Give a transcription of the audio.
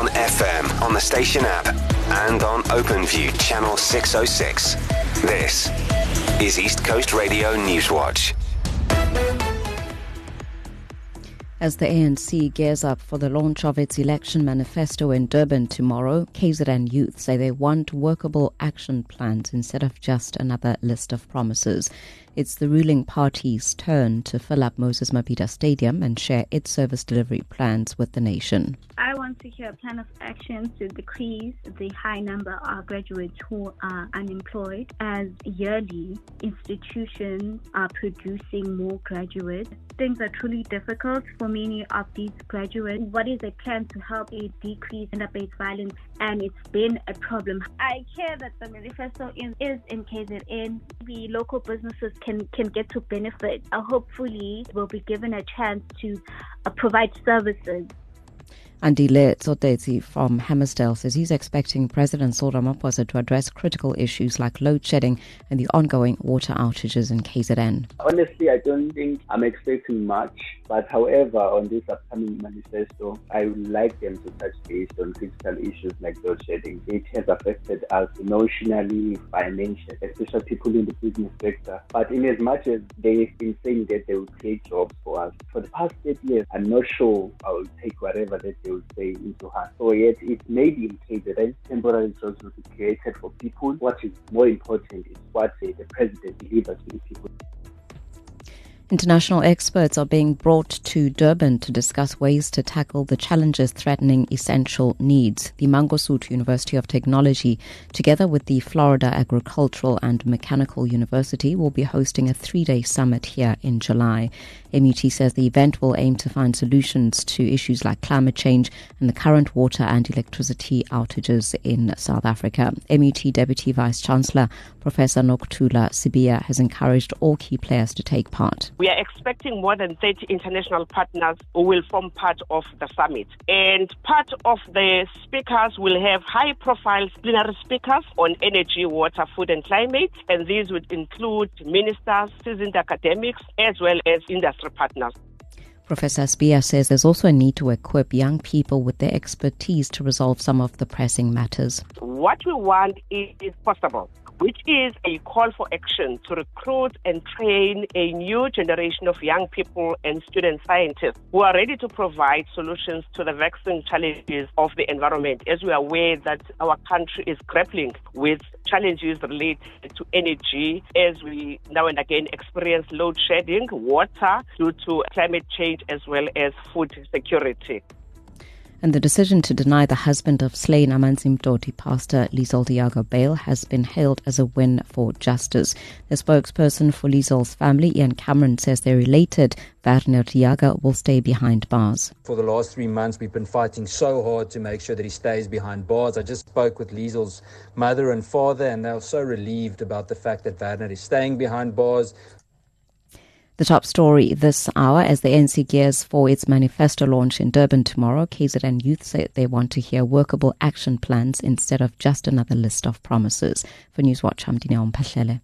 on FM, on the station app, and on OpenView channel 606. This is East Coast Radio Newswatch. As the ANC gears up for the launch of its election manifesto in Durban tomorrow, KZN youth say they want workable action plans instead of just another list of promises. It's the ruling party's turn to fill up Moses Mabhida Stadium and share its service delivery plans with the nation. I want to hear a plan of action to decrease the high number of graduates who are unemployed as yearly institutions are producing more graduates. Things are truly difficult for many of these graduates. What is a plan to help a decrease in based violence? And it's been a problem. I care that the manifesto is, is in KZN. The local businesses can, can get to benefit. Uh, hopefully, will be given a chance to uh, provide services Andile Tsoteti from Hammarsdale says he's expecting President Cyril Ramaphosa to address critical issues like load shedding and the ongoing water outages in KZN. Honestly, I don't think I'm expecting much. But however, on this upcoming manifesto, I would like them to touch base on critical issues like load shedding. It has affected us emotionally, financially, especially people in the business sector. But in as much as they've been saying that they will create jobs for us, for the past eight years, I'm not sure I will take whatever that they say into heart. So yet it may be in case that temporary jobs will be created for people. What is more important is what uh, the president delivers to the people. International experts are being brought to Durban to discuss ways to tackle the challenges threatening essential needs. The Mangosuthu University of Technology, together with the Florida Agricultural and Mechanical University, will be hosting a three day summit here in July. MUT says the event will aim to find solutions to issues like climate change and the current water and electricity outages in South Africa. MUT Deputy Vice Chancellor Professor Nokuthula Sibiya has encouraged all key players to take part. We are expecting more than 30 international partners who will form part of the summit. And part of the speakers will have high profile plenary speakers on energy, water, food, and climate. And these would include ministers, seasoned academics, as well as industry partners. Professor Sibiya says there's also a need to equip young people with their expertise to resolve some of the pressing matters. What we want is possible which is a call for action to recruit and train a new generation of young people and student scientists who are ready to provide solutions to the vexing challenges of the environment. As we are aware that our country is grappling with challenges related to energy as we now and again experience load shedding, water due to climate change, as well as food security. And the decision to deny the husband of slain Amanzimtoti pastor Liesl Diago bail has been hailed as a win for justice. The spokesperson for Liesl's family, Ian Cameron, says their related Werner Diago will stay behind bars. For the last three months, we've been fighting so hard to make sure that he stays behind bars. I just spoke with Liesl's mother and father, and they're so relieved about the fact that Werner is staying behind bars. The top story this hour as the NC gears for its manifesto launch in Durban tomorrow, KZN youth say they want to hear workable action plans instead of just another list of promises. For Newswatch, I'm Dineo Mpahlele.